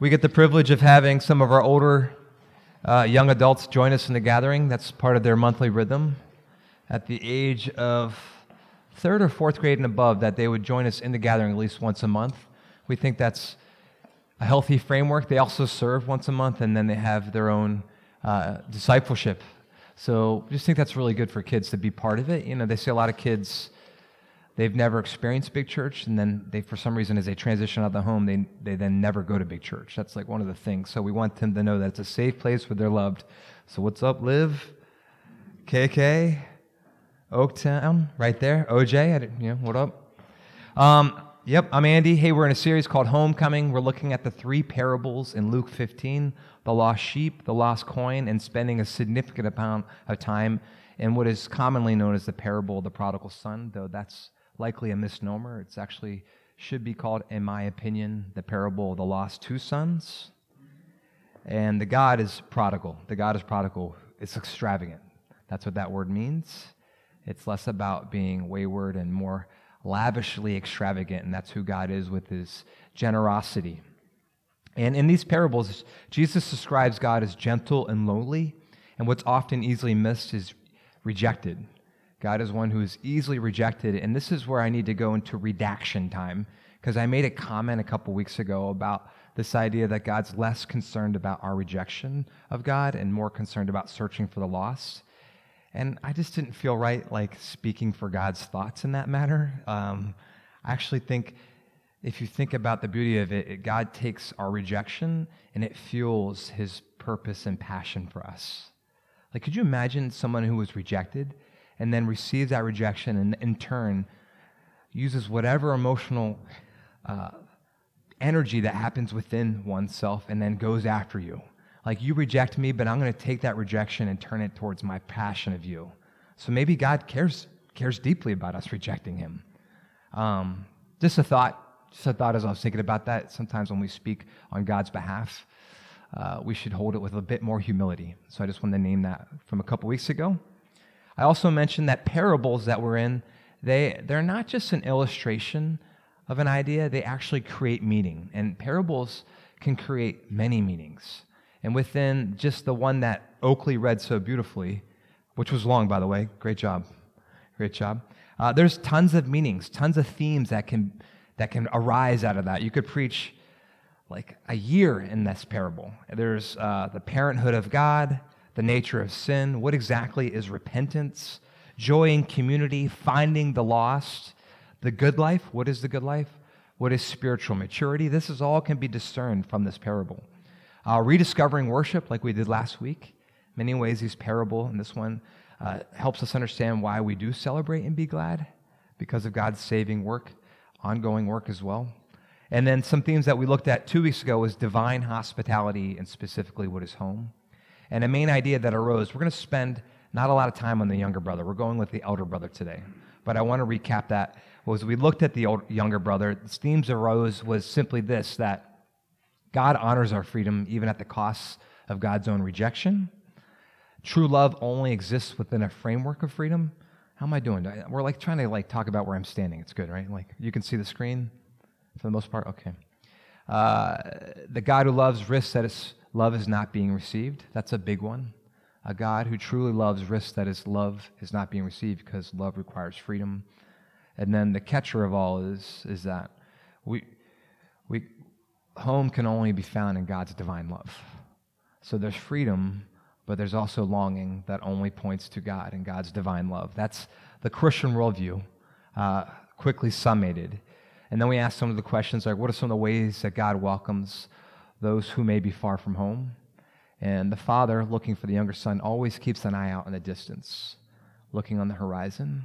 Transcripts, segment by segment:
We get the privilege of having some of our older uh, young adults join us in the gathering. That's part of their monthly rhythm. At the age of third or fourth grade and above, that they would join us in the gathering at least once a month. We think that's a healthy framework. They also serve once a month, and then they have their own uh, discipleship. So just think that's really good for kids to be part of it. You know, they see a lot of kids they've never experienced big church and then they for some reason as they transition out of the home they, they then never go to big church. That's like one of the things. So we want them to know that it's a safe place where they're loved. So what's up liv? Kk oaktown right there. Oj you what up? Um, yep i'm andy. Hey we're in a series called homecoming. We're looking at the three parables in luke 15 the lost sheep the lost coin and spending a significant amount of time in what is commonly known as the parable of the prodigal son though that's likely a misnomer. It's actually should be called, in my opinion, the parable of the lost two sons. And the God is prodigal. The God is prodigal. It's extravagant. That's what that word means. It's less about being wayward and more lavishly extravagant, and that's who God is with his generosity. And in these parables, Jesus describes God as gentle and lowly, and what's often easily missed is rejected. God is one who is easily rejected. And this is where I need to go into redaction time because I made a comment a couple weeks ago about this idea that God's less concerned about our rejection of God and more concerned about searching for the lost. And I just didn't feel right, like speaking for God's thoughts in that matter. Um, I actually think if you think about the beauty of it, it, God takes our rejection and it fuels his purpose and passion for us. Like, could you imagine someone who was rejected and then receives that rejection and in turn uses whatever emotional uh, energy that happens within oneself and then goes after you. Like, you reject me, but I'm going to take that rejection and turn it towards my passion of you. So maybe God cares, cares deeply about us rejecting him. Um, just a thought, just a thought as I was thinking about that. Sometimes when we speak on God's behalf, uh, we should hold it with a bit more humility. So I just wanted to name that from a couple weeks ago. I also mentioned that parables that we're in, they, they're not just an illustration of an idea, they actually create meaning. And parables can create many meanings. And within just the one that Oakley read so beautifully, which was long, by the way, great job. Great job. Uh, there's tons of meanings, tons of themes that can, that can arise out of that. You could preach like a year in this parable. There's uh, the parenthood of God, the nature of sin. What exactly is repentance? Joy in community, finding the lost. The good life. What is the good life? What is spiritual maturity? This is all can be discerned from this parable. Uh, rediscovering worship, like we did last week. Many ways, these parable and this one uh, helps us understand why we do celebrate and be glad because of God's saving work, ongoing work as well. And then some themes that we looked at two weeks ago was divine hospitality and specifically what is home. And a main idea that arose, we're going to spend not a lot of time on the younger brother. We're going with the elder brother today. But I want to recap that. Was we looked at the younger brother, the themes arose was simply this that God honors our freedom even at the cost of God's own rejection. True love only exists within a framework of freedom. How am I doing? We're like trying to like talk about where I'm standing. It's good, right? Like you can see the screen for the most part. Okay. Uh, the God who loves risks that his love is not being received. That's a big one. A God who truly loves risks that his love is not being received because love requires freedom. And then the catcher of all is, is that we, we, home can only be found in God's divine love. So there's freedom, but there's also longing that only points to God and God's divine love. That's the Christian worldview, uh, quickly summated. And then we ask some of the questions like, what are some of the ways that God welcomes those who may be far from home. And the father, looking for the younger son, always keeps an eye out in the distance, looking on the horizon.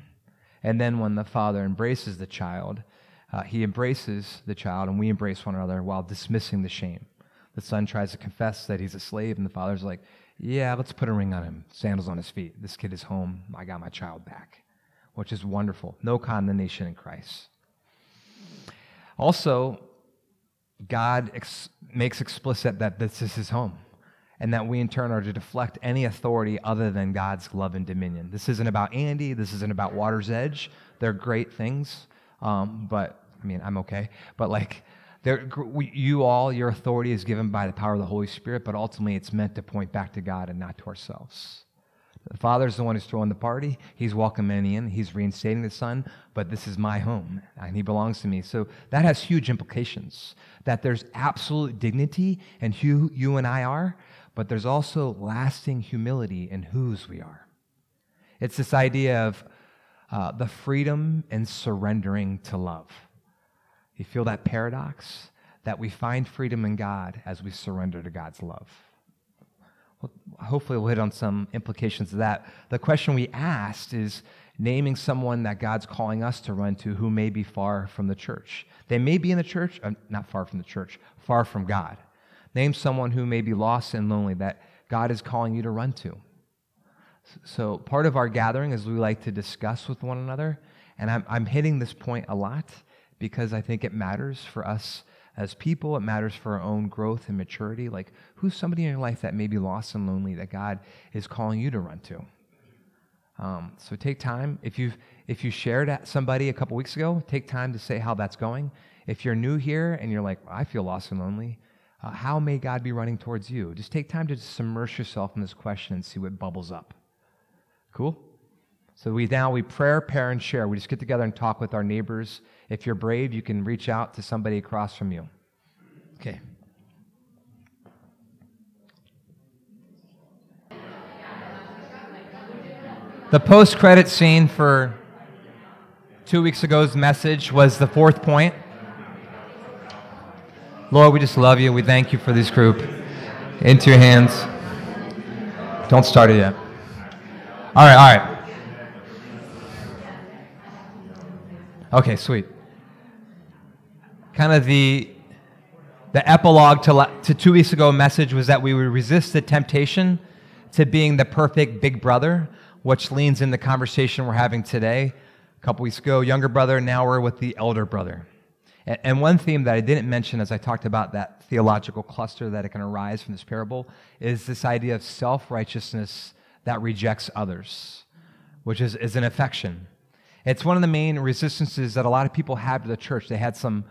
And then when the father embraces the child, uh, he embraces the child, and we embrace one another while dismissing the shame. The son tries to confess that he's a slave, and the father's like, Yeah, let's put a ring on him, sandals on his feet. This kid is home. I got my child back, which is wonderful. No condemnation in Christ. Also, God ex- makes explicit that this is his home and that we in turn are to deflect any authority other than God's love and dominion. This isn't about Andy. This isn't about Water's Edge. They're great things, um, but I mean, I'm okay. But like, you all, your authority is given by the power of the Holy Spirit, but ultimately it's meant to point back to God and not to ourselves. The Father's the one who's throwing the party. He's welcoming in. He's reinstating the Son, but this is my home, and He belongs to me. So that has huge implications. That there's absolute dignity in who you and I are, but there's also lasting humility in whose we are. It's this idea of uh, the freedom and surrendering to love. You feel that paradox? That we find freedom in God as we surrender to God's love. Hopefully, we'll hit on some implications of that. The question we asked is naming someone that God's calling us to run to who may be far from the church. They may be in the church, uh, not far from the church, far from God. Name someone who may be lost and lonely that God is calling you to run to. So, part of our gathering is we like to discuss with one another. And I'm, I'm hitting this point a lot because I think it matters for us as people. It matters for our own growth and maturity. Like, who's somebody in your life that may be lost and lonely that God is calling you to run to? Um, so take time. If you've if you shared somebody a couple weeks ago, take time to say how that's going. If you're new here and you're like, I feel lost and lonely, uh, how may God be running towards you? Just take time to immerse yourself in this question and see what bubbles up. Cool? So we now we prayer, pair, and share. We just get together and talk with our neighbors. If you're brave, you can reach out to somebody across from you. Okay. The post credit scene for two weeks ago's message was the fourth point. Lord, we just love you. We thank you for this group. Into your hands. Don't start it yet. All right, all right. Okay, sweet. Kind of the the epilogue to, to two weeks ago message was that we would resist the temptation to being the perfect big brother, which leans in the conversation we're having today. A couple weeks ago, younger brother, now we're with the elder brother. And, and one theme that I didn't mention as I talked about that theological cluster that it can arise from this parable is this idea of self righteousness that rejects others, which is, is an affection. It's one of the main resistances that a lot of people have to the church. They had some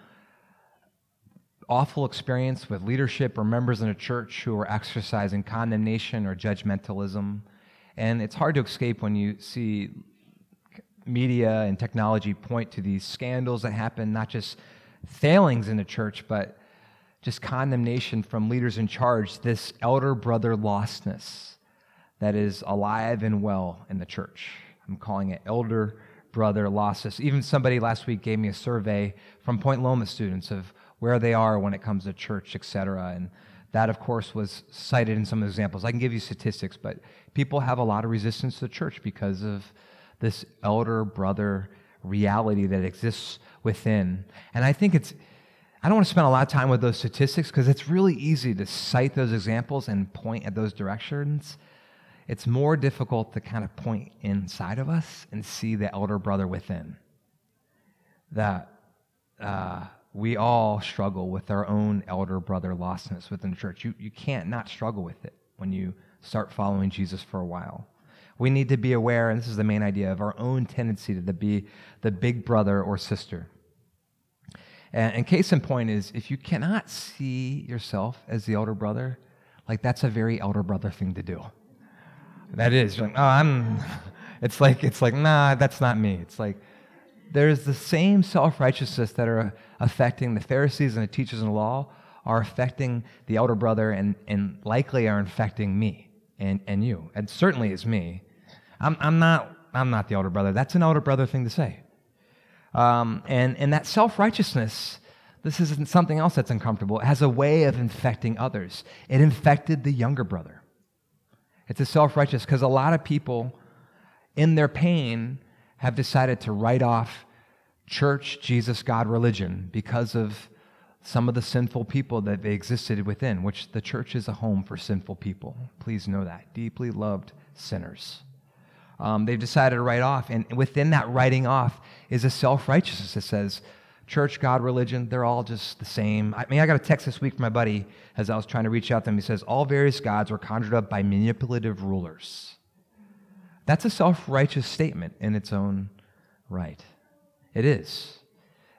awful experience with leadership or members in a church who were exercising condemnation or judgmentalism. And it's hard to escape when you see media and technology point to these scandals that happen, not just failings in the church, but just condemnation from leaders in charge, this elder brother lostness that is alive and well in the church. I'm calling it elder brother losses. Even somebody last week gave me a survey from Point Loma students of where they are when it comes to church, etc. And that, of course, was cited in some examples. I can give you statistics, but people have a lot of resistance to the church because of this elder brother reality that exists within. And I think it's, I don't want to spend a lot of time with those statistics because it's really easy to cite those examples and point at those directions it's more difficult to kind of point inside of us and see the elder brother within. That uh, we all struggle with our own elder brother lostness within the church. You, you can't not struggle with it when you start following Jesus for a while. We need to be aware, and this is the main idea, of our own tendency to be the big brother or sister. And, and case in point is if you cannot see yourself as the elder brother, like that's a very elder brother thing to do. That is. Like, oh, I'm. It's like it's like nah, that's not me. It's like there's the same self righteousness that are affecting the Pharisees and the teachers in the law are affecting the elder brother and, and likely are infecting me and, and you. And certainly is me. I'm, I'm, not, I'm not the elder brother. That's an elder brother thing to say. Um, and, and that self righteousness, this isn't something else that's uncomfortable. It has a way of infecting others. It infected the younger brother. It's a self righteous because a lot of people in their pain have decided to write off church, Jesus, God, religion because of some of the sinful people that they existed within, which the church is a home for sinful people. Please know that. Deeply loved sinners. Um, they've decided to write off, and within that writing off is a self righteousness that says, church, God, religion, they're all just the same. I mean, I got a text this week from my buddy as I was trying to reach out to him. He says, All various gods were conjured up by manipulative rulers. That's a self righteous statement in its own right. It is.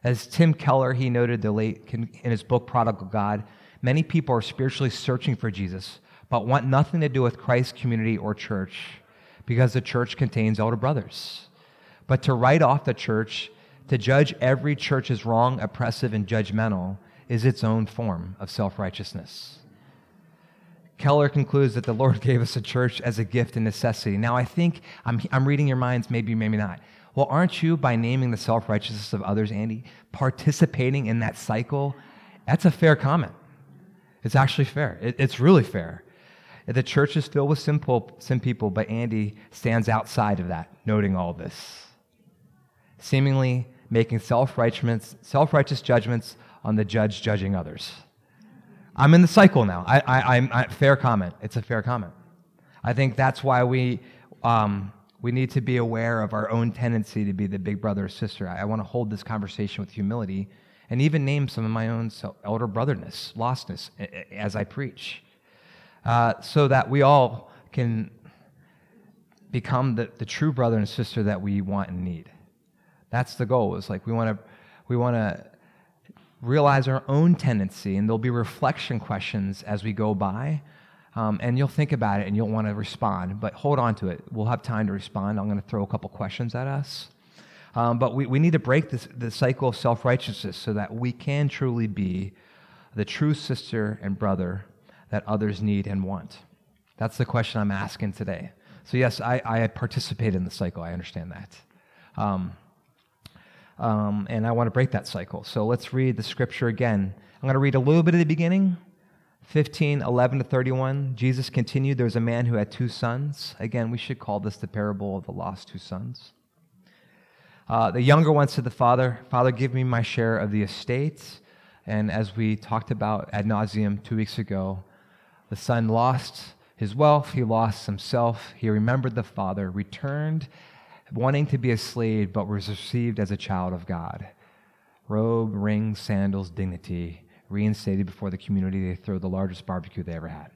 As Tim Keller, he noted the late in his book Prodigal God, many people are spiritually searching for Jesus, but want nothing to do with Christ's community or church because the church contains elder brothers. But to write off the church, to judge every church as wrong, oppressive, and judgmental, is its own form of self righteousness. Keller concludes that the Lord gave us a church as a gift and necessity. Now, I think I'm, I'm reading your minds, maybe, maybe not. Well, aren't you, by naming the self righteousness of others, Andy, participating in that cycle? That's a fair comment. It's actually fair. It, it's really fair. The church is filled with simple, sin people, but Andy stands outside of that, noting all this. Seemingly making self righteous judgments on the judge judging others. I'm in the cycle now. I, I, I'm I, fair comment. It's a fair comment. I think that's why we um, we need to be aware of our own tendency to be the big brother or sister. I, I want to hold this conversation with humility and even name some of my own elder brotherness, lostness as I preach, uh, so that we all can become the, the true brother and sister that we want and need. That's the goal. Is like we want to we want to realize our own tendency, and there'll be reflection questions as we go by. Um, and you'll think about it and you'll want to respond, but hold on to it. We'll have time to respond. I'm going to throw a couple questions at us. Um, but we, we need to break this, the cycle of self righteousness so that we can truly be the true sister and brother that others need and want. That's the question I'm asking today. So, yes, I, I participate in the cycle. I understand that. Um, um, and I want to break that cycle. So let's read the scripture again. I'm going to read a little bit of the beginning 15, 11 to 31. Jesus continued There was a man who had two sons. Again, we should call this the parable of the lost two sons. Uh, the younger one said to the father, Father, give me my share of the estate. And as we talked about ad nauseum two weeks ago, the son lost his wealth, he lost himself, he remembered the father, returned wanting to be a slave, but was received as a child of God. Robe, ring, sandals, dignity, reinstated before the community, they throw the largest barbecue they ever had.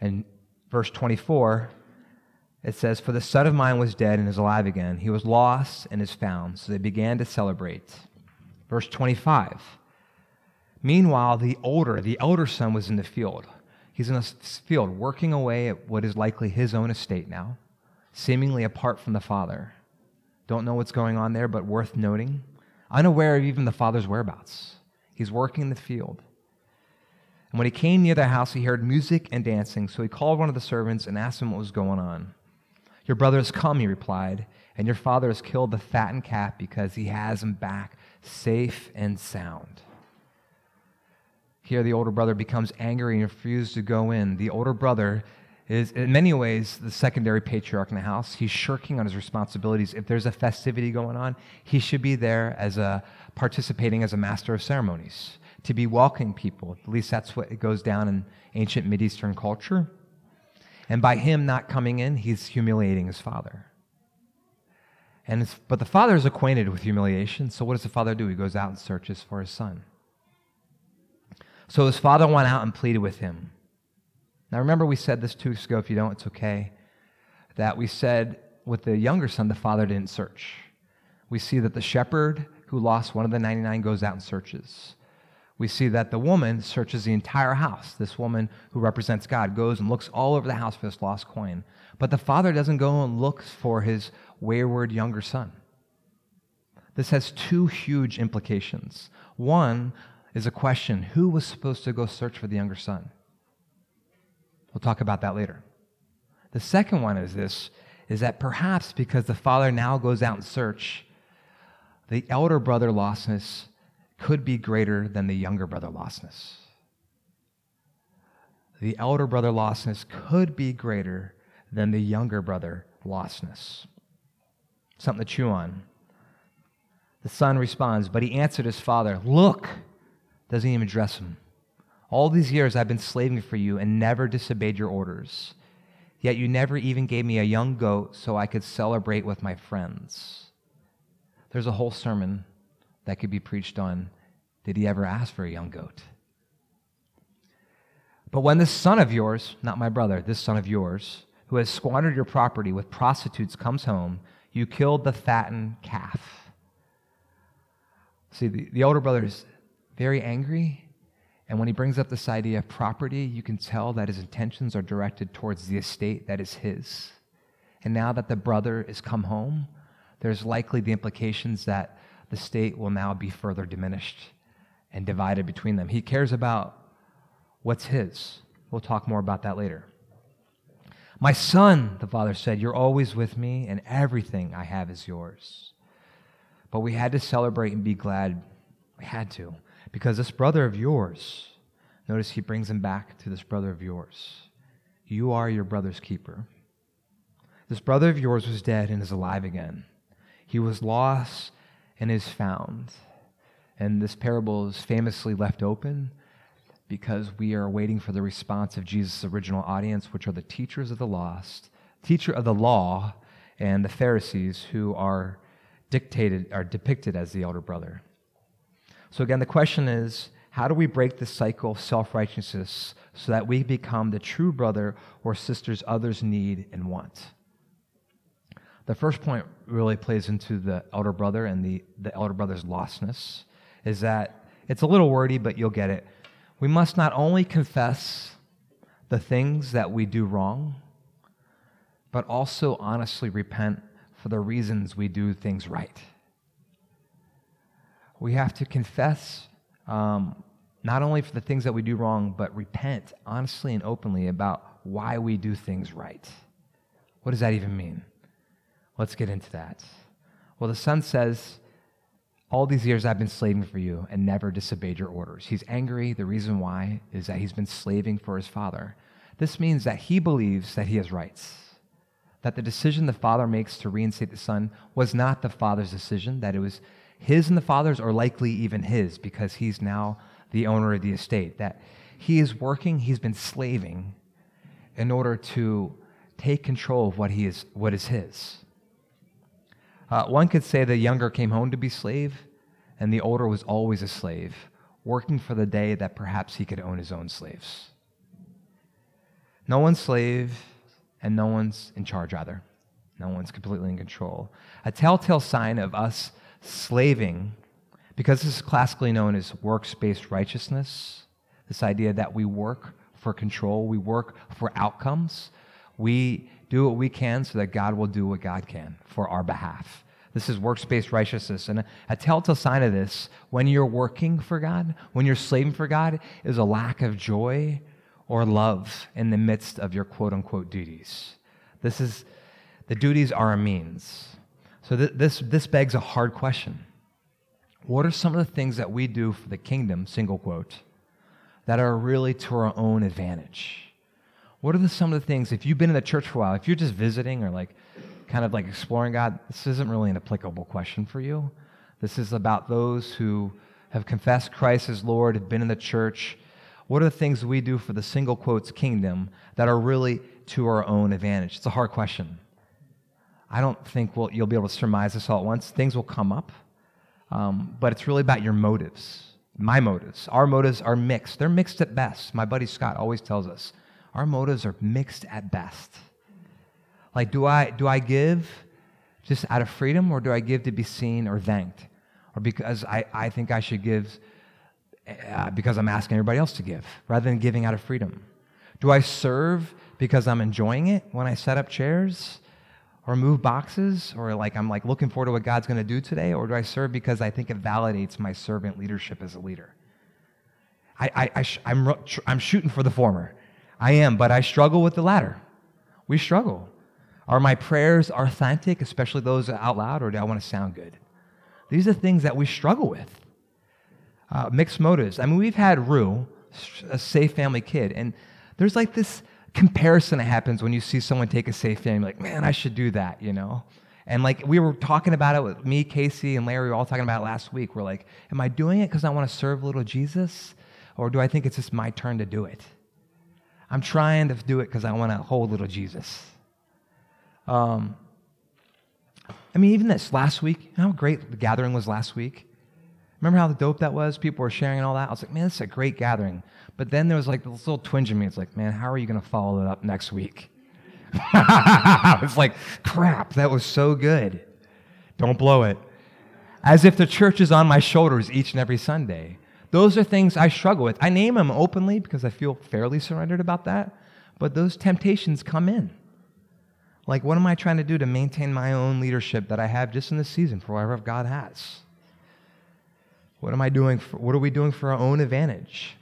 And verse 24, it says, For the son of mine was dead and is alive again. He was lost and is found. So they began to celebrate. Verse 25. Meanwhile, the older, the elder son was in the field. He's in a field working away at what is likely his own estate now seemingly apart from the Father. Don't know what's going on there, but worth noting. Unaware of even the Father's whereabouts. He's working in the field. And when he came near the house, he heard music and dancing. So he called one of the servants and asked him what was going on. Your brother has come, he replied, and your father has killed the fattened calf because he has him back safe and sound. Here, the older brother becomes angry and refuses to go in. The older brother is in many ways the secondary patriarch in the house. He's shirking on his responsibilities. If there's a festivity going on, he should be there as a participating as a master of ceremonies to be welcoming people. At least that's what it goes down in ancient Mideastern culture. And by him not coming in, he's humiliating his father. And but the father is acquainted with humiliation. So what does the father do? He goes out and searches for his son. So his father went out and pleaded with him. Now, remember, we said this two weeks ago. If you don't, it's okay. That we said with the younger son, the father didn't search. We see that the shepherd who lost one of the 99 goes out and searches. We see that the woman searches the entire house. This woman who represents God goes and looks all over the house for this lost coin. But the father doesn't go and look for his wayward younger son. This has two huge implications. One is a question who was supposed to go search for the younger son? We'll talk about that later. The second one is this is that perhaps because the father now goes out in search, the elder brother lostness could be greater than the younger brother lostness. The elder brother lostness could be greater than the younger brother lostness. Something to chew on. The son responds, but he answered his father, Look, doesn't even address him. All these years I've been slaving for you and never disobeyed your orders. Yet you never even gave me a young goat so I could celebrate with my friends. There's a whole sermon that could be preached on did he ever ask for a young goat? But when this son of yours, not my brother, this son of yours, who has squandered your property with prostitutes comes home, you killed the fattened calf. See, the, the older brother is very angry. And when he brings up this idea of property, you can tell that his intentions are directed towards the estate that is his. And now that the brother is come home, there's likely the implications that the state will now be further diminished and divided between them. He cares about what's his. We'll talk more about that later. My son, the father said, you're always with me, and everything I have is yours. But we had to celebrate and be glad. We had to. Because this brother of yours, notice he brings him back to this brother of yours. You are your brother's keeper. This brother of yours was dead and is alive again. He was lost and is found. And this parable is famously left open because we are waiting for the response of Jesus' original audience, which are the teachers of the lost, teacher of the law, and the Pharisees who are dictated are depicted as the elder brother. So again, the question is, how do we break the cycle of self-righteousness so that we become the true brother or sisters others need and want? The first point really plays into the elder brother and the, the elder brother's lostness, is that it's a little wordy, but you'll get it we must not only confess the things that we do wrong, but also honestly repent for the reasons we do things right. We have to confess um, not only for the things that we do wrong, but repent honestly and openly about why we do things right. What does that even mean? Let's get into that. Well, the son says, all these years I've been slaving for you and never disobeyed your orders. He's angry. The reason why is that he's been slaving for his father. This means that he believes that he has rights, that the decision the father makes to reinstate the son was not the father's decision, that it was his and the father's, or likely even his, because he's now the owner of the estate, that he is working, he's been slaving in order to take control of what, he is, what is his. Uh, one could say the younger came home to be slave, and the older was always a slave, working for the day that perhaps he could own his own slaves. No one's slave, and no one's in charge either. No one's completely in control. A telltale sign of us slaving, because this is classically known as works based righteousness, this idea that we work for control, we work for outcomes. We do what we can so that God will do what God can for our behalf. This is works based righteousness. And a telltale sign of this, when you're working for God, when you're slaving for God, is a lack of joy or love in the midst of your quote unquote duties. This is, the duties are a means. So th- this, this begs a hard question. What are some of the things that we do for the kingdom, single quote, that are really to our own advantage? What are the, some of the things, if you've been in the church for a while, if you're just visiting or like kind of like exploring God, this isn't really an applicable question for you. This is about those who have confessed Christ as Lord, have been in the church. What are the things we do for the single quotes kingdom that are really to our own advantage? It's a hard question. I don't think we'll, you'll be able to surmise this all at once. Things will come up, um, but it's really about your motives. My motives. Our motives are mixed. They're mixed at best. My buddy Scott always tells us our motives are mixed at best. Like, do I, do I give just out of freedom, or do I give to be seen or thanked? Or because I, I think I should give uh, because I'm asking everybody else to give, rather than giving out of freedom? Do I serve because I'm enjoying it when I set up chairs? Or move boxes or like i'm like looking forward to what god's going to do today or do i serve because i think it validates my servant leadership as a leader I, I, I I'm, I'm shooting for the former I am, but I struggle with the latter. We struggle. Are my prayers authentic, especially those out loud, or do I want to sound good? These are things that we struggle with. Uh, mixed motives. I mean, we've had Rue, a safe family kid, and there's like this comparison that happens when you see someone take a safe family, like, man, I should do that, you know? And like we were talking about it with me, Casey, and Larry, we were all talking about it last week. We're like, am I doing it because I want to serve little Jesus? Or do I think it's just my turn to do it? I'm trying to do it because I want to hold little Jesus. Um, I mean, even this last week, how great the gathering was last week? Remember how dope that was? People were sharing and all that. I was like, man, this is a great gathering. But then there was like this little twinge in me. It's like, man, how are you going to follow it up next week? I was like, crap, that was so good. Don't blow it. as if the church is on my shoulders each and every Sunday. Those are things I struggle with. I name them openly because I feel fairly surrendered about that, but those temptations come in. Like, what am I trying to do to maintain my own leadership that I have just in this season for whatever God has? What am I doing? For, what are we doing for our own advantage?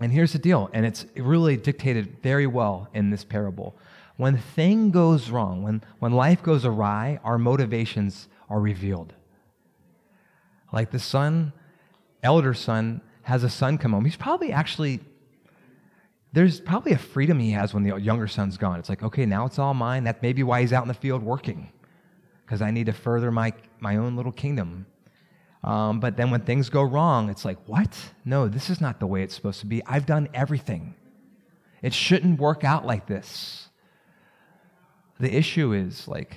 And here's the deal, and it's really dictated very well in this parable. When thing goes wrong, when, when life goes awry, our motivations are revealed. Like the son, elder son, has a son come home. He's probably actually, there's probably a freedom he has when the younger son's gone. It's like, okay, now it's all mine. That's maybe why he's out in the field working, because I need to further my, my own little kingdom. Um, but then when things go wrong, it's like, what? No, this is not the way it's supposed to be. I've done everything. It shouldn't work out like this. The issue is like,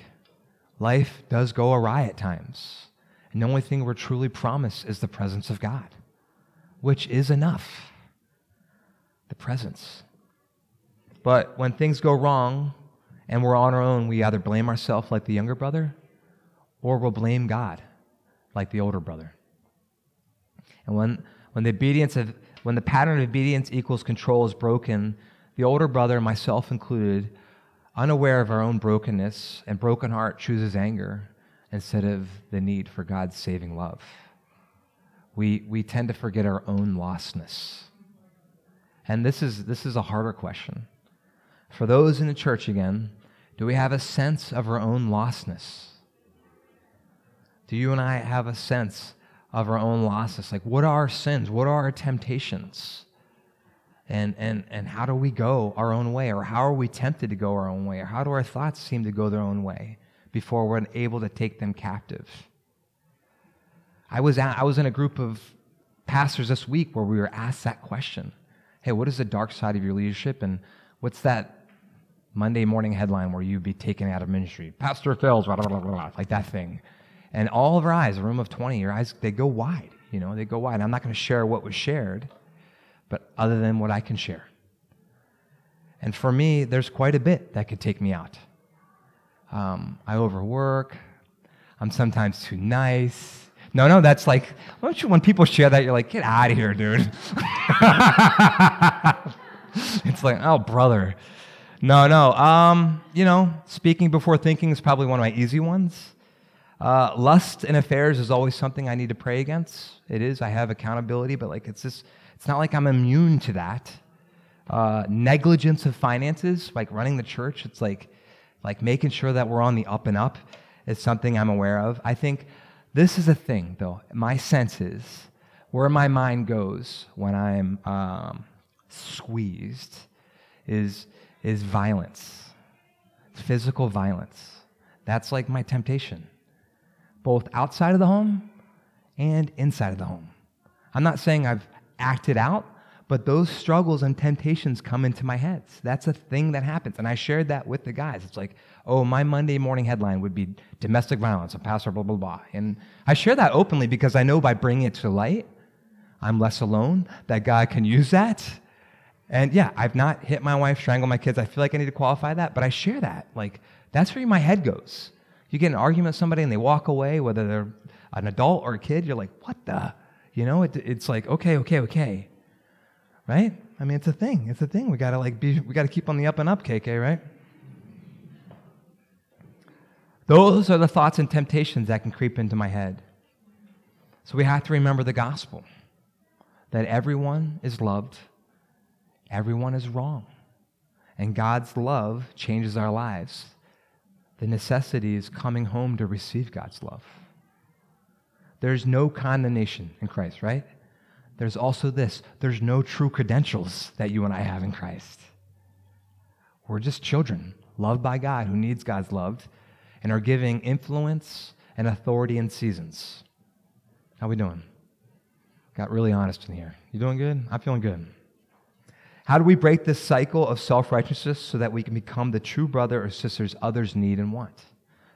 life does go awry at times. And the only thing we're truly promised is the presence of God, which is enough. The presence. But when things go wrong and we're on our own, we either blame ourselves like the younger brother or we'll blame God like the older brother. And when, when the obedience of when the pattern of obedience equals control is broken, the older brother, myself included, unaware of our own brokenness and broken heart, chooses anger instead of the need for God's saving love. We, we tend to forget our own lostness. And this is, this is a harder question. For those in the church again, do we have a sense of our own lostness? Do you and I have a sense of our own losses? Like, what are our sins? What are our temptations? And, and, and how do we go our own way? Or how are we tempted to go our own way? Or how do our thoughts seem to go their own way before we're able to take them captive? I was, at, I was in a group of pastors this week where we were asked that question Hey, what is the dark side of your leadership? And what's that Monday morning headline where you'd be taken out of ministry? Pastor fails, blah, blah, blah, blah, like that thing. And all of our eyes, a room of 20, your eyes, they go wide. You know, they go wide. I'm not going to share what was shared, but other than what I can share. And for me, there's quite a bit that could take me out. Um, I overwork. I'm sometimes too nice. No, no, that's like, you, when people share that, you're like, get out of here, dude. it's like, oh, brother. No, no. Um, you know, speaking before thinking is probably one of my easy ones. Uh, lust and affairs is always something I need to pray against. It is. I have accountability, but like it's just, it's not like I'm immune to that. Uh, negligence of finances, like running the church, it's like, like making sure that we're on the up and up is something I'm aware of. I think this is a thing, though. My sense is where my mind goes when I'm um, squeezed is, is violence, physical violence. That's like my temptation both outside of the home and inside of the home. I'm not saying I've acted out, but those struggles and temptations come into my head. That's a thing that happens. And I shared that with the guys. It's like, oh, my Monday morning headline would be domestic violence, a pastor, blah, blah, blah. And I share that openly because I know by bringing it to light, I'm less alone, that God can use that. And yeah, I've not hit my wife, strangled my kids. I feel like I need to qualify that, but I share that. Like, that's where my head goes. You get an argument with somebody and they walk away, whether they're an adult or a kid, you're like, what the? You know, it, it's like, okay, okay, okay. Right? I mean, it's a thing. It's a thing. We gotta like be, we gotta keep on the up and up, KK, right? Those are the thoughts and temptations that can creep into my head. So we have to remember the gospel that everyone is loved, everyone is wrong. And God's love changes our lives the necessity is coming home to receive God's love. There's no condemnation in Christ, right? There's also this there's no true credentials that you and I have in Christ. We're just children, loved by God, who needs God's love, and are giving influence and authority in seasons. How we doing? Got really honest in here. You doing good? I'm feeling good. How do we break this cycle of self righteousness so that we can become the true brother or sisters others need and want?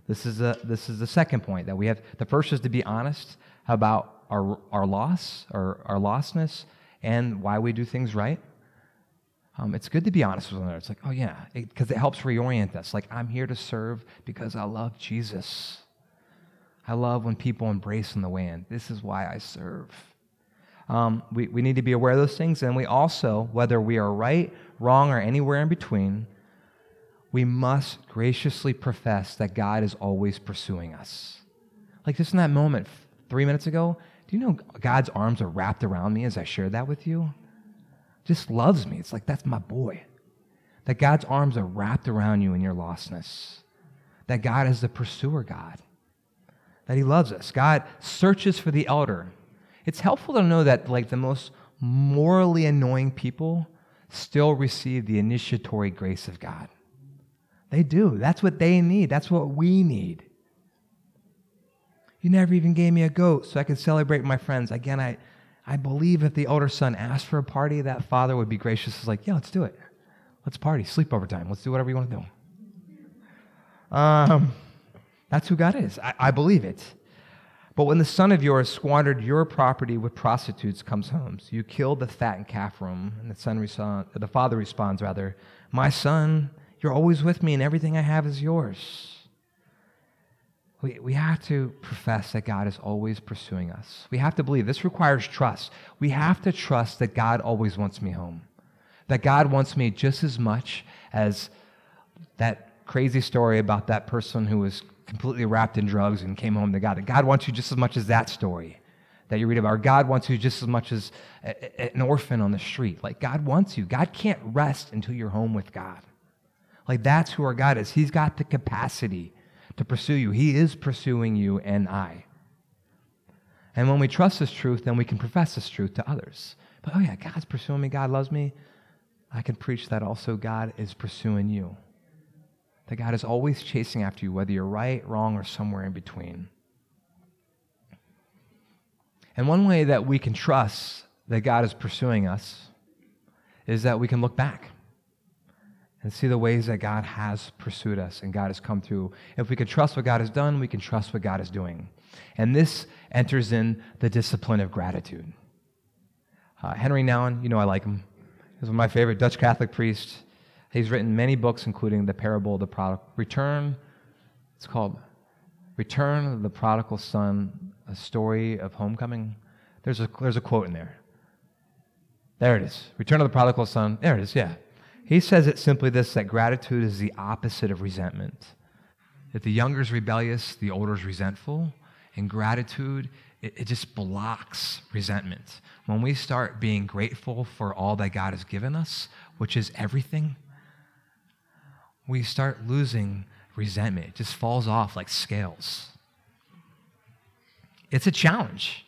This is, a, this is the second point that we have. The first is to be honest about our, our loss, or our lostness, and why we do things right. Um, it's good to be honest with another. It's like, oh, yeah, because it, it helps reorient us. Like, I'm here to serve because I love Jesus. I love when people embrace in the way in. This is why I serve. Um, we, we need to be aware of those things, and we also, whether we are right, wrong, or anywhere in between, we must graciously profess that God is always pursuing us. Like just in that moment three minutes ago, do you know God's arms are wrapped around me as I shared that with you? Just loves me. It's like, that's my boy. That God's arms are wrapped around you in your lostness. That God is the pursuer God. That He loves us. God searches for the elder. It's helpful to know that, like, the most morally annoying people still receive the initiatory grace of God. They do. That's what they need. That's what we need. You never even gave me a goat so I could celebrate my friends. Again, I, I believe if the older son asked for a party, that father would be gracious. It's like, yeah, let's do it. Let's party, sleepover time. Let's do whatever you want to do. Um, that's who God is. I, I believe it. But when the son of yours squandered your property with prostitutes comes home, so you killed the fattened calf room, and the son respond, the father responds rather, "My son, you're always with me, and everything I have is yours." We, we have to profess that God is always pursuing us. We have to believe. This requires trust. We have to trust that God always wants me home, that God wants me just as much as that crazy story about that person who was completely wrapped in drugs and came home to God. God wants you just as much as that story that you read about. God wants you just as much as an orphan on the street. Like God wants you. God can't rest until you're home with God. Like that's who our God is. He's got the capacity to pursue you. He is pursuing you and I. And when we trust this truth, then we can profess this truth to others. But oh, yeah, God's pursuing me. God loves me. I can preach that also God is pursuing you. That God is always chasing after you, whether you're right, wrong, or somewhere in between. And one way that we can trust that God is pursuing us is that we can look back and see the ways that God has pursued us and God has come through. If we can trust what God has done, we can trust what God is doing. And this enters in the discipline of gratitude. Uh, Henry Nouwen, you know I like him. He's one of my favorite Dutch Catholic priests. He's written many books, including The Parable of the Prodigal Return. It's called Return of the Prodigal Son, a story of homecoming. There's a, there's a quote in there. There it is. Return of the Prodigal Son. There it is, yeah. He says it simply this that gratitude is the opposite of resentment. That the younger is rebellious, the older is resentful. And gratitude, it, it just blocks resentment. When we start being grateful for all that God has given us, which is everything, we start losing resentment. It just falls off like scales. It's a challenge.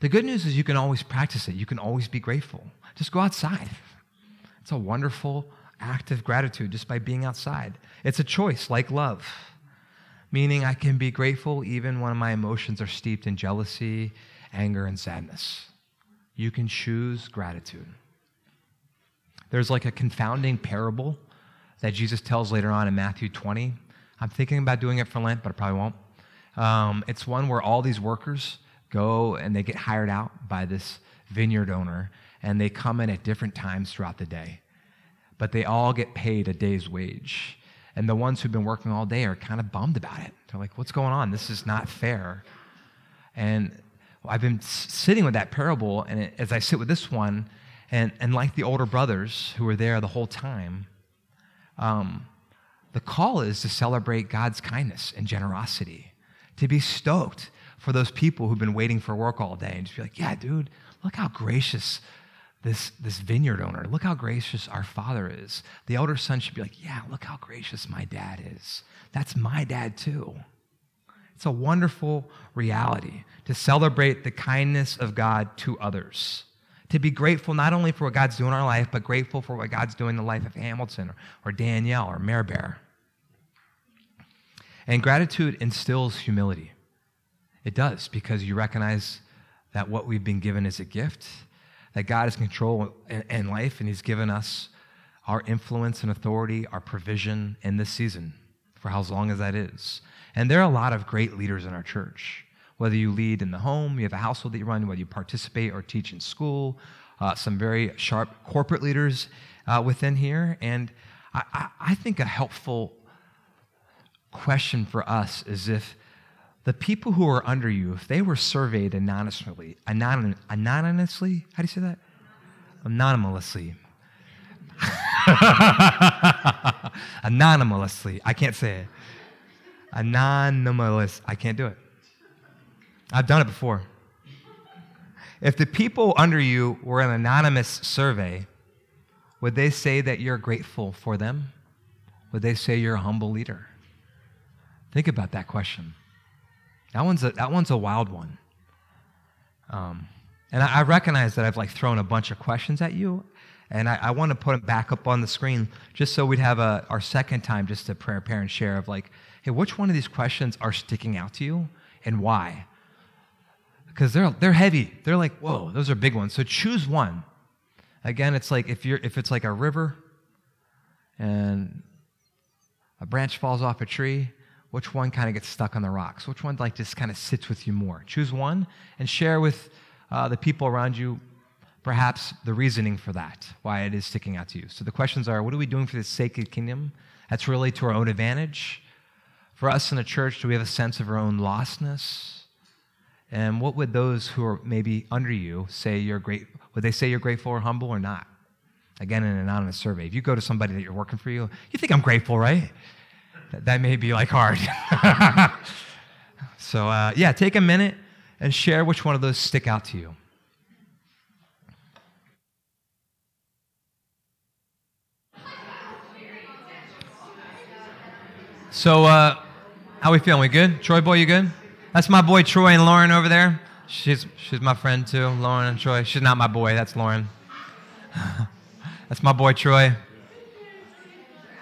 The good news is you can always practice it. You can always be grateful. Just go outside. It's a wonderful act of gratitude just by being outside. It's a choice, like love, meaning I can be grateful even when my emotions are steeped in jealousy, anger, and sadness. You can choose gratitude. There's like a confounding parable that Jesus tells later on in Matthew 20. I'm thinking about doing it for Lent, but I probably won't. Um, it's one where all these workers go and they get hired out by this vineyard owner, and they come in at different times throughout the day. But they all get paid a day's wage. And the ones who've been working all day are kind of bummed about it. They're like, what's going on? This is not fair. And I've been sitting with that parable, and as I sit with this one, and, and like the older brothers who were there the whole time, um, the call is to celebrate God's kindness and generosity, to be stoked for those people who've been waiting for work all day and just be like, yeah, dude, look how gracious this, this vineyard owner. Look how gracious our father is. The elder son should be like, Yeah, look how gracious my dad is. That's my dad too. It's a wonderful reality to celebrate the kindness of God to others. To be grateful not only for what God's doing in our life, but grateful for what God's doing in the life of Hamilton or, or Danielle or Mare Bear. And gratitude instills humility. It does, because you recognize that what we've been given is a gift that God is control in, life and He's given us our influence and authority, our provision in this season for how long as that is. And there are a lot of great leaders in our church. Whether you lead in the home, you have a household that you run, whether you participate or teach in school, uh, some very sharp corporate leaders uh, within here. And I, I think a helpful question for us is if the people who are under you, if they were surveyed anonymously, anonym, anonymously, how do you say that? Anonymously. anonymously. I can't say it. Anonymous. I can't do it. I've done it before. If the people under you were an anonymous survey, would they say that you're grateful for them? Would they say you're a humble leader? Think about that question. That one's a, that one's a wild one. Um, and I, I, recognize that I've like thrown a bunch of questions at you, and I, I want to put them back up on the screen just so we'd have a, our second time just to prepare and share of like, hey, which one of these questions are sticking out to you and why? Because they're, they're heavy. They're like, whoa, those are big ones. So choose one. Again, it's like if, you're, if it's like a river and a branch falls off a tree, which one kind of gets stuck on the rocks? Which one like just kind of sits with you more? Choose one and share with uh, the people around you perhaps the reasoning for that, why it is sticking out to you. So the questions are what are we doing for the sake of the kingdom? That's really to our own advantage. For us in the church, do we have a sense of our own lostness? And what would those who are maybe under you say you're great? Would they say you're grateful or humble or not? Again, in an anonymous survey. If you go to somebody that you're working for you, you think I'm grateful, right? That, that may be like hard. so, uh, yeah, take a minute and share which one of those stick out to you. So, uh, how we feeling? We good? Troy boy, you good? That's my boy Troy and Lauren over there. She's she's my friend too, Lauren and Troy. She's not my boy. That's Lauren. that's my boy Troy.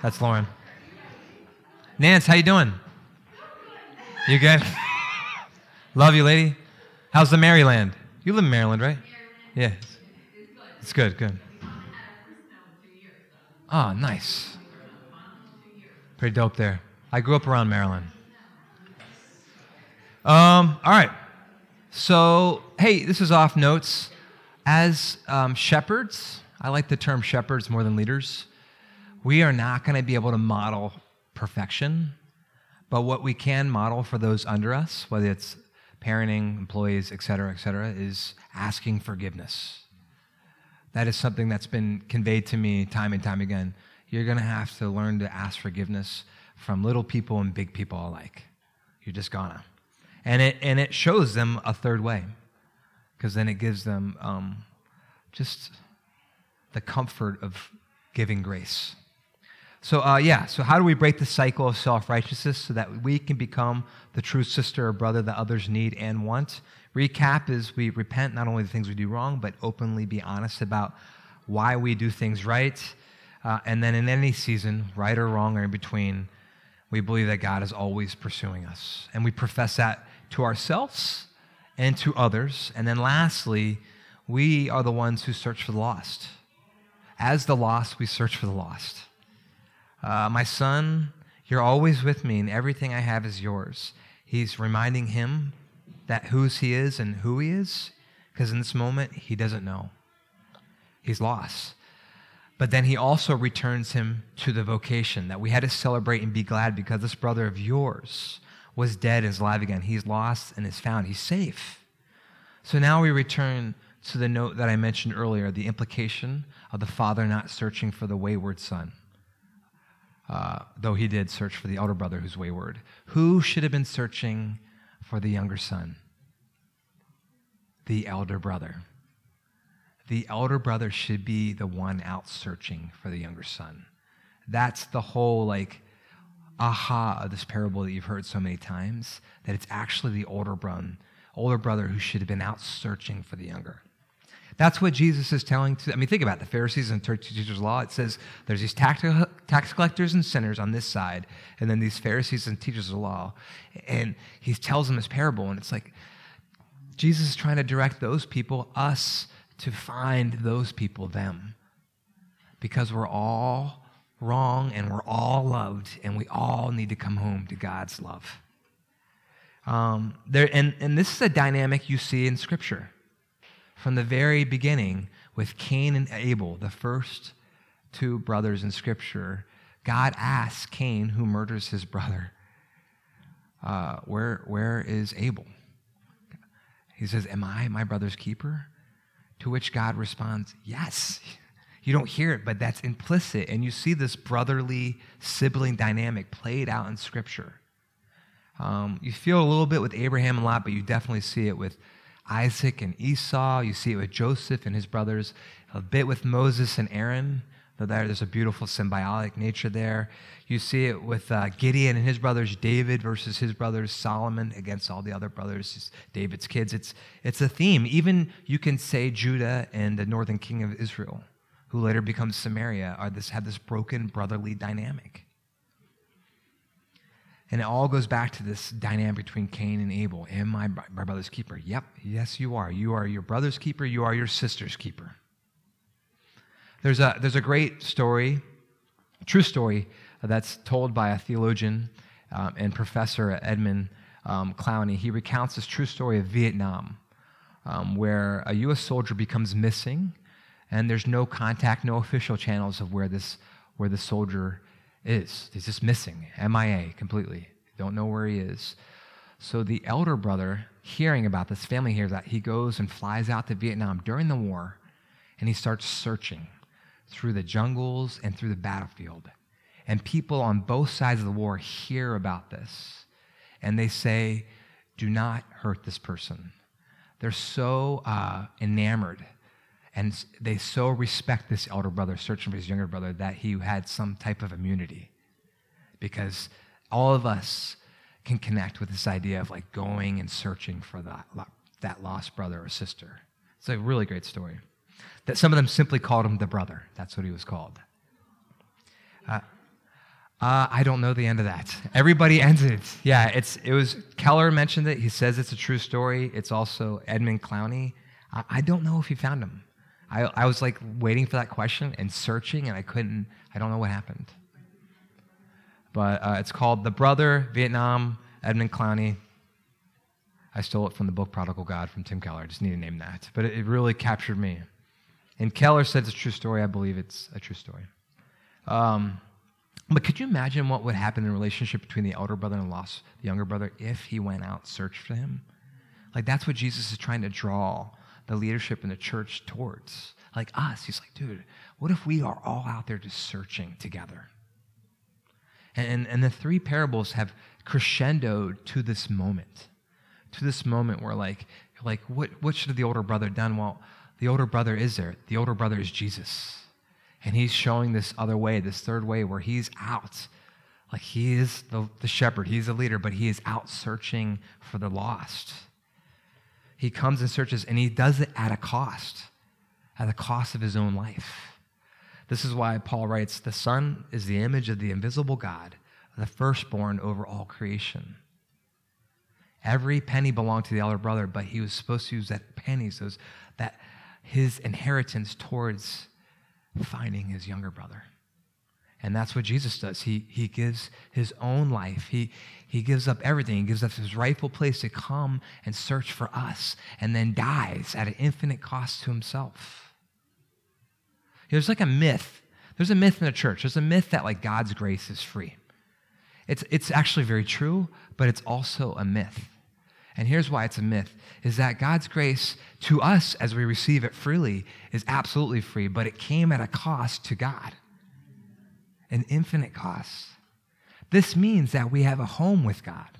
That's Lauren. Nance, how you doing? You good? Love you, lady. How's the Maryland? You live in Maryland, right? Yeah. It's good, good. Oh, nice. Pretty dope there. I grew up around Maryland. Um, all right. So, hey, this is off notes. As um, shepherds, I like the term shepherds more than leaders. We are not going to be able to model perfection, but what we can model for those under us, whether it's parenting, employees, et cetera, et cetera, is asking forgiveness. That is something that's been conveyed to me time and time again. You're going to have to learn to ask forgiveness from little people and big people alike. You're just gonna. And it, and it shows them a third way, because then it gives them um, just the comfort of giving grace. So, uh, yeah, so how do we break the cycle of self righteousness so that we can become the true sister or brother that others need and want? Recap is we repent not only the things we do wrong, but openly be honest about why we do things right. Uh, and then in any season, right or wrong or in between, we believe that God is always pursuing us. And we profess that to ourselves and to others. And then lastly, we are the ones who search for the lost. As the lost, we search for the lost. Uh, my son, you're always with me, and everything I have is yours. He's reminding him that whose he is and who he is, because in this moment, he doesn't know. He's lost. But then he also returns him to the vocation that we had to celebrate and be glad because this brother of yours was dead and is alive again. He's lost and is found. He's safe. So now we return to the note that I mentioned earlier the implication of the father not searching for the wayward son. Uh, though he did search for the elder brother who's wayward. Who should have been searching for the younger son? The elder brother the elder brother should be the one out searching for the younger son. That's the whole like aha of this parable that you've heard so many times that it's actually the older brother, older brother who should have been out searching for the younger. That's what Jesus is telling to I mean think about it, the Pharisees and teachers of law. It says there's these tax, tax collectors and sinners on this side and then these Pharisees and teachers of law. And he tells them this parable and it's like Jesus is trying to direct those people us to find those people them. Because we're all wrong and we're all loved and we all need to come home to God's love. Um, there, and, and this is a dynamic you see in Scripture. From the very beginning, with Cain and Abel, the first two brothers in Scripture, God asks Cain, who murders his brother, uh, where, where is Abel? He says, Am I my brother's keeper? To which God responds, Yes. You don't hear it, but that's implicit. And you see this brotherly sibling dynamic played out in Scripture. Um, you feel a little bit with Abraham a lot, but you definitely see it with Isaac and Esau. You see it with Joseph and his brothers, a bit with Moses and Aaron. Though there's a beautiful symbiotic nature there. You see it with uh, Gideon and his brothers, David versus his brothers, Solomon against all the other brothers, David's kids. It's, it's a theme. Even you can say Judah and the northern king of Israel, who later becomes Samaria, are this, have this broken brotherly dynamic. And it all goes back to this dynamic between Cain and Abel. Am I my brother's keeper? Yep, yes, you are. You are your brother's keeper, you are your sister's keeper. There's a, there's a great story, true story, that's told by a theologian um, and professor Edmund um, Clowney. He recounts this true story of Vietnam, um, where a U.S. soldier becomes missing, and there's no contact, no official channels of where this, where the soldier is. He's just missing, MIA completely. Don't know where he is. So the elder brother, hearing about this, family hears that, he goes and flies out to Vietnam during the war, and he starts searching through the jungles and through the battlefield. And people on both sides of the war hear about this and they say, do not hurt this person. They're so uh, enamored and they so respect this elder brother searching for his younger brother that he had some type of immunity. Because all of us can connect with this idea of like going and searching for that, that lost brother or sister. It's a really great story that some of them simply called him the brother. That's what he was called. Uh, uh, I don't know the end of that. Everybody ends it. Yeah, it's it was Keller mentioned it. He says it's a true story. It's also Edmund Clowney. I, I don't know if he found him. I, I was like waiting for that question and searching, and I couldn't. I don't know what happened. But uh, it's called The Brother, Vietnam, Edmund Clowney. I stole it from the book Prodigal God from Tim Keller. I just need to name that. But it, it really captured me. And Keller says it's a true story. I believe it's a true story. Um, but could you imagine what would happen in relationship between the elder brother and lost, the younger brother if he went out searched for him? Like that's what Jesus is trying to draw the leadership in the church towards. Like us. He's like, dude, what if we are all out there just searching together? And, and, the three parables have crescendoed to this moment. To this moment where like, like what, what should the older brother done? Well, the older brother is there. The older brother is Jesus. And he's showing this other way, this third way where he's out. Like he is the, the shepherd, he's the leader, but he is out searching for the lost. He comes and searches, and he does it at a cost, at the cost of his own life. This is why Paul writes The Son is the image of the invisible God, the firstborn over all creation. Every penny belonged to the elder brother, but he was supposed to use that penny, so that his inheritance towards finding his younger brother. And that's what Jesus does. He, he gives his own life. He, he gives up everything. He gives up his rightful place to come and search for us and then dies at an infinite cost to himself. There's like a myth. There's a myth in the church. There's a myth that like God's grace is free. It's, it's actually very true, but it's also a myth and here's why it's a myth is that God's grace to us as we receive it freely is absolutely free, but it came at a cost to God, an infinite cost. This means that we have a home with God.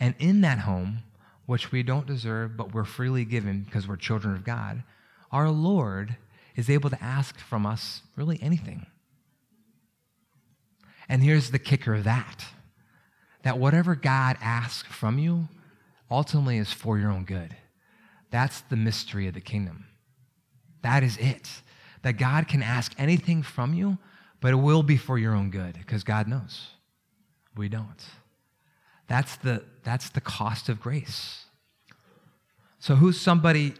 And in that home, which we don't deserve, but we're freely given because we're children of God, our Lord is able to ask from us really anything. And here's the kicker of that that whatever God asks from you ultimately is for your own good. That's the mystery of the kingdom. That is it. That God can ask anything from you, but it will be for your own good because God knows. We don't. That's the, that's the cost of grace. So, who's somebody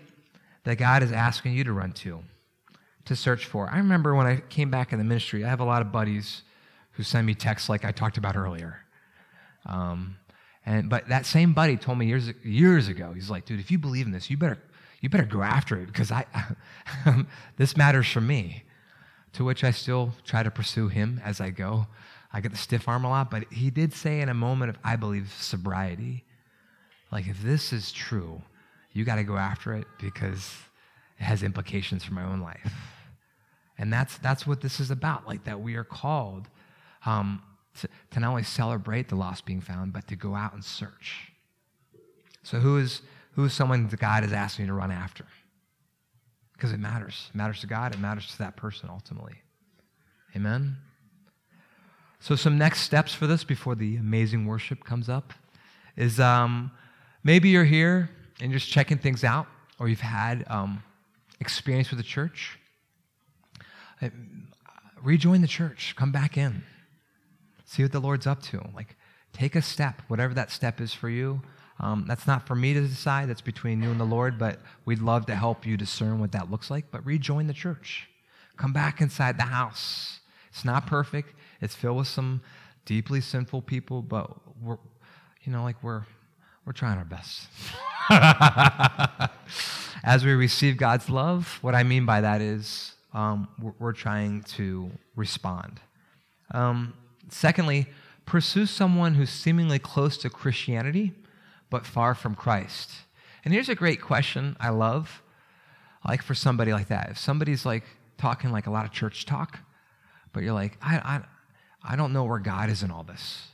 that God is asking you to run to, to search for? I remember when I came back in the ministry, I have a lot of buddies who send me texts like I talked about earlier. Um, and but that same buddy told me years years ago. He's like, dude, if you believe in this, you better you better go after it because I this matters for me. To which I still try to pursue him as I go. I get the stiff arm a lot, but he did say in a moment of, I believe, sobriety, like, if this is true, you got to go after it because it has implications for my own life. And that's, that's what this is about, like that we are called um, to, to not only celebrate the lost being found, but to go out and search. So, who is, who is someone that God is asking you to run after? Because it matters. It matters to God, it matters to that person ultimately. Amen? So, some next steps for this before the amazing worship comes up is um, maybe you're here and just checking things out, or you've had um, experience with the church. Uh, rejoin the church, come back in, see what the Lord's up to. Like, take a step, whatever that step is for you. Um, that's not for me to decide, that's between you and the Lord, but we'd love to help you discern what that looks like. But rejoin the church, come back inside the house. It's not perfect, it's filled with some deeply sinful people, but we're, you know, like we're, we're trying our best. As we receive God's love, what I mean by that is um, we're, we're, trying to respond. Um, secondly, pursue someone who's seemingly close to Christianity but far from Christ. And here's a great question I love, like for somebody like that. If somebody's like talking like a lot of church talk, but you're like, I, I, I don't know where God is in all this.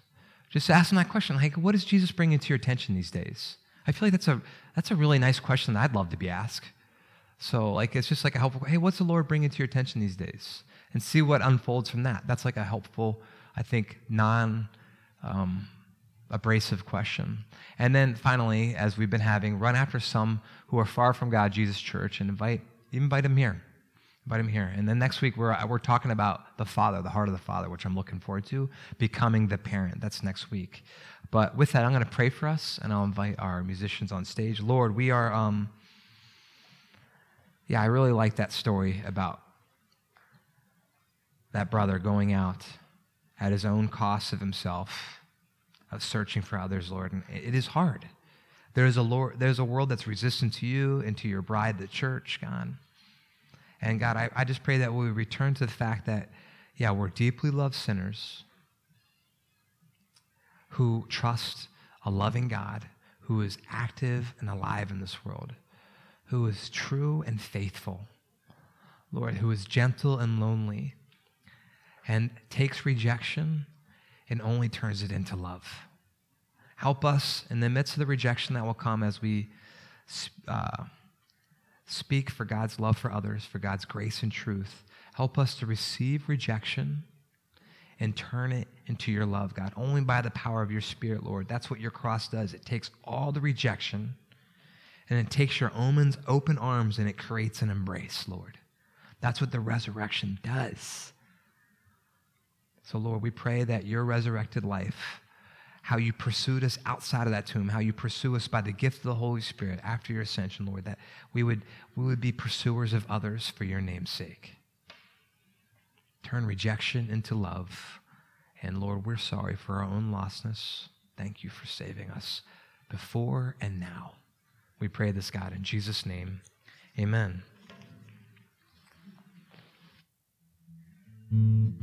Just ask them that question, like, what is Jesus bringing to your attention these days? I feel like that's a that's a really nice question that I'd love to be asked. So like it's just like a helpful. Hey, what's the Lord bringing to your attention these days? And see what unfolds from that. That's like a helpful, I think, non um, abrasive question. And then finally, as we've been having, run after some who are far from God, Jesus Church, and invite invite them here. Invite them here. And then next week we're we're talking about the Father, the heart of the Father, which I'm looking forward to, becoming the parent. That's next week. But with that, I'm going to pray for us, and I'll invite our musicians on stage. Lord, we are, um, yeah, I really like that story about that brother going out at his own cost of himself, of searching for others, Lord. And it is hard. There's a, Lord, there's a world that's resistant to you and to your bride, the church, God. And God, I, I just pray that we return to the fact that, yeah, we're deeply loved sinners who trust a loving God who is active and alive in this world, who is true and faithful, Lord, who is gentle and lonely, and takes rejection and only turns it into love. Help us in the midst of the rejection that will come as we uh, speak for God's love for others, for God's grace and truth. Help us to receive rejection and turn it into your love, God, only by the power of your Spirit, Lord. That's what your cross does. It takes all the rejection and it takes your omen's open arms and it creates an embrace, Lord. That's what the resurrection does. So, Lord, we pray that your resurrected life, how you pursued us outside of that tomb, how you pursue us by the gift of the Holy Spirit after your ascension, Lord, that we would, we would be pursuers of others for your name's sake turn rejection into love. And Lord, we're sorry for our own lostness. Thank you for saving us before and now. We pray this, God, in Jesus' name. Amen. うん。